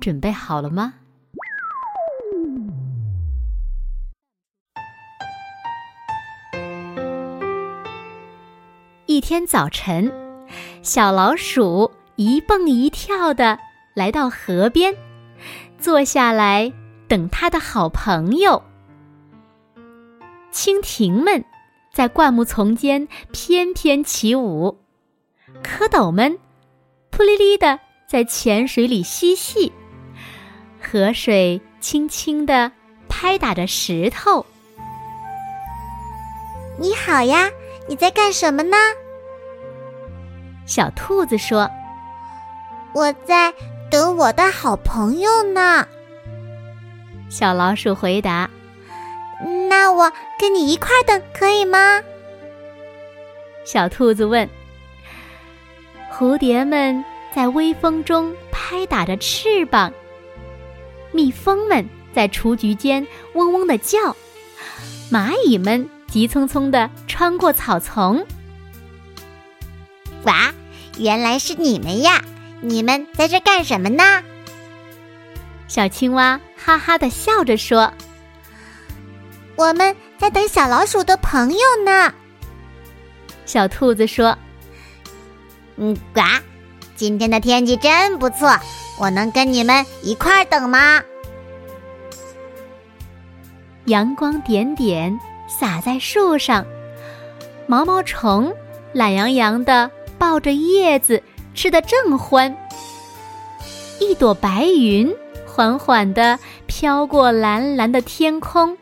准备好了吗？一天早晨，小老鼠一蹦一跳的来到河边，坐下来等它的好朋友。蜻蜓们在灌木丛间翩翩起舞，蝌蚪们扑哩哩的在浅水里嬉戏。河水轻轻地拍打着石头。你好呀，你在干什么呢？小兔子说：“我在等我的好朋友呢。”小老鼠回答：“那我跟你一块等可以吗？”小兔子问。蝴蝶们在微风中拍打着翅膀。蜜蜂们在雏菊间嗡嗡的叫，蚂蚁们急匆匆的穿过草丛。哇，原来是你们呀！你们在这干什么呢？小青蛙哈哈的笑着说：“我们在等小老鼠的朋友呢。”小兔子说：“嗯，呱，今天的天气真不错。”我能跟你们一块儿等吗？阳光点点洒在树上，毛毛虫懒洋洋的抱着叶子，吃的正欢。一朵白云缓缓的飘过蓝蓝的天空，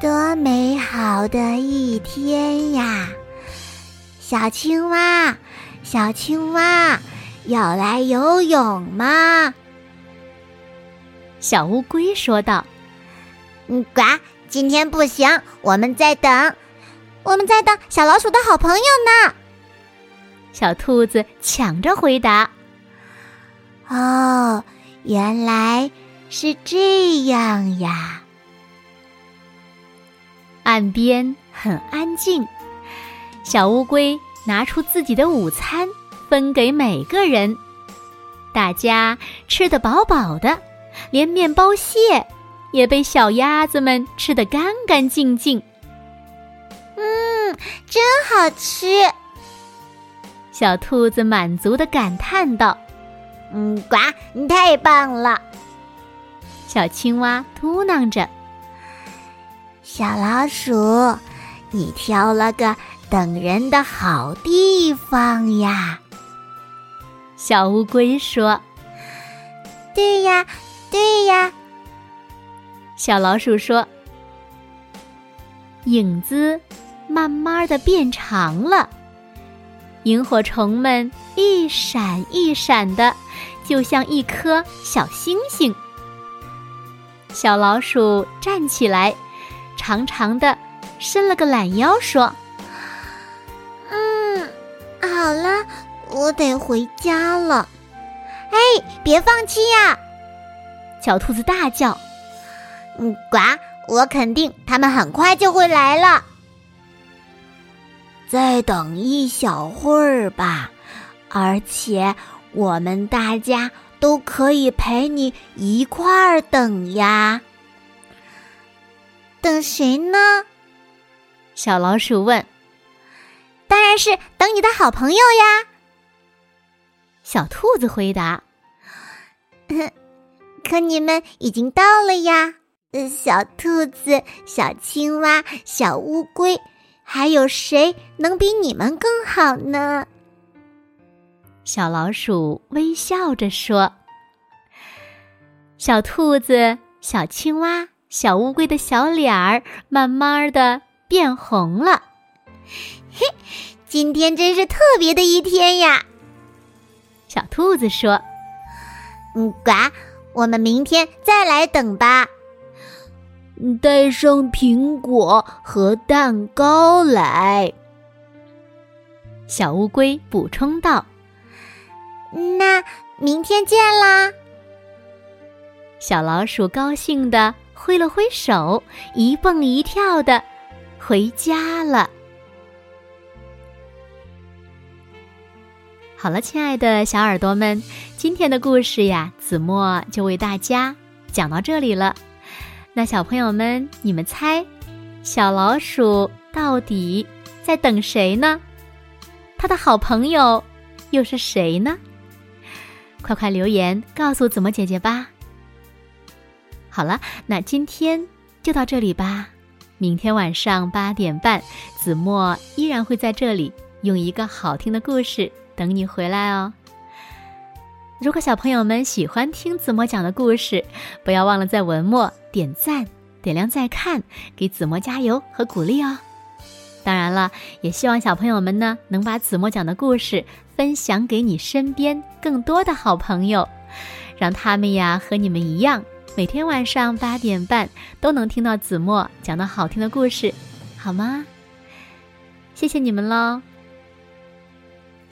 多美好的一天呀！小青蛙，小青蛙。要来游泳吗？小乌龟说道：“嗯，呱，今天不行，我们在等，我们在等小老鼠的好朋友呢。”小兔子抢着回答：“哦，原来是这样呀。”岸边很安静，小乌龟拿出自己的午餐。分给每个人，大家吃得饱饱的，连面包屑也被小鸭子们吃得干干净净。嗯，真好吃！小兔子满足的感叹道：“嗯，呱，你太棒了！”小青蛙嘟囔着：“小老鼠，你挑了个等人的好地方呀！”小乌龟说：“对呀，对呀。”小老鼠说：“影子慢慢的变长了，萤火虫们一闪一闪的，就像一颗小星星。”小老鼠站起来，长长的伸了个懒腰，说：“我得回家了，哎，别放弃呀！小兔子大叫：“嗯，呱，我肯定他们很快就会来了。再等一小会儿吧，而且我们大家都可以陪你一块儿等呀。等谁呢？”小老鼠问。“当然是等你的好朋友呀。”小兔子回答：“可你们已经到了呀！小兔子、小青蛙、小乌龟，还有谁能比你们更好呢？”小老鼠微笑着说：“小兔子、小青蛙、小乌龟的小脸儿慢慢的变红了。嘿，今天真是特别的一天呀！”小兔子说：“嗯，呱，我们明天再来等吧。带上苹果和蛋糕来。小乌龟补充道：“那明天见啦！”小老鼠高兴的挥了挥手，一蹦一跳的回家了。好了，亲爱的小耳朵们，今天的故事呀，子墨就为大家讲到这里了。那小朋友们，你们猜，小老鼠到底在等谁呢？他的好朋友又是谁呢？快快留言告诉子墨姐姐吧。好了，那今天就到这里吧。明天晚上八点半，子墨依然会在这里用一个好听的故事等你回来哦。如果小朋友们喜欢听子墨讲的故事，不要忘了在文末点赞、点亮再看，给子墨加油和鼓励哦。当然了，也希望小朋友们呢能把子墨讲的故事分享给你身边更多的好朋友，让他们呀和你们一样，每天晚上八点半都能听到子墨讲的好听的故事，好吗？谢谢你们喽。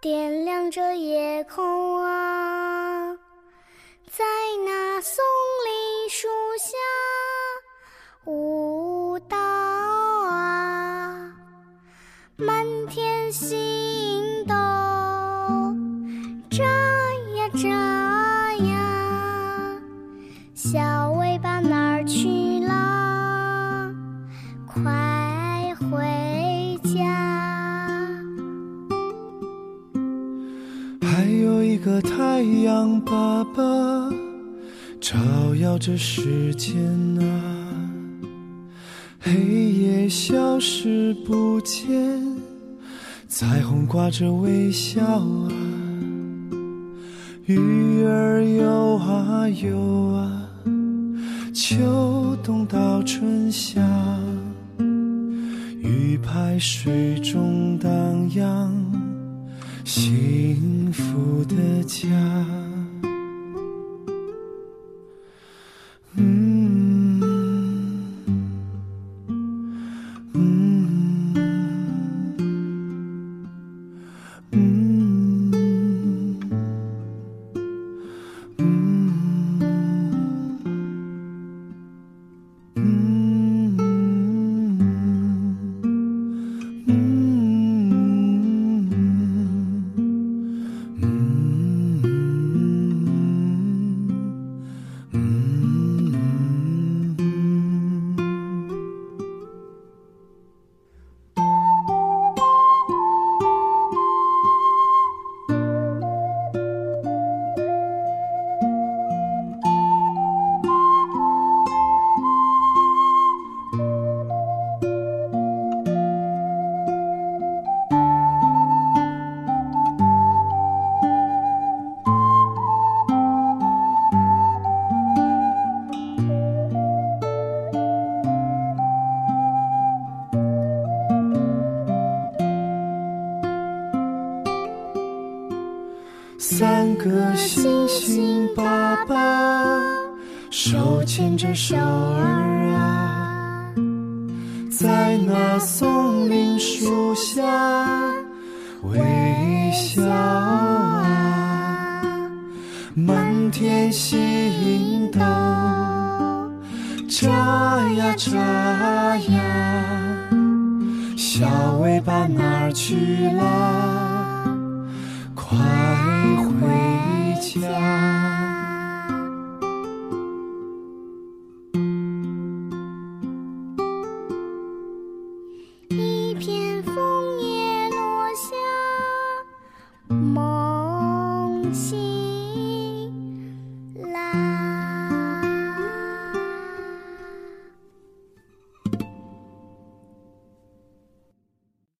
点亮着夜空啊，爸爸，照耀着世间啊。黑夜消失不见，彩虹挂着微笑啊。鱼儿游啊游啊，秋冬到春夏。鱼排水中荡漾，幸福的家。三个星星爸爸手牵着手儿啊，在那松林树下微笑啊，满天星斗眨呀眨呀，小尾巴哪儿去了？快回！家，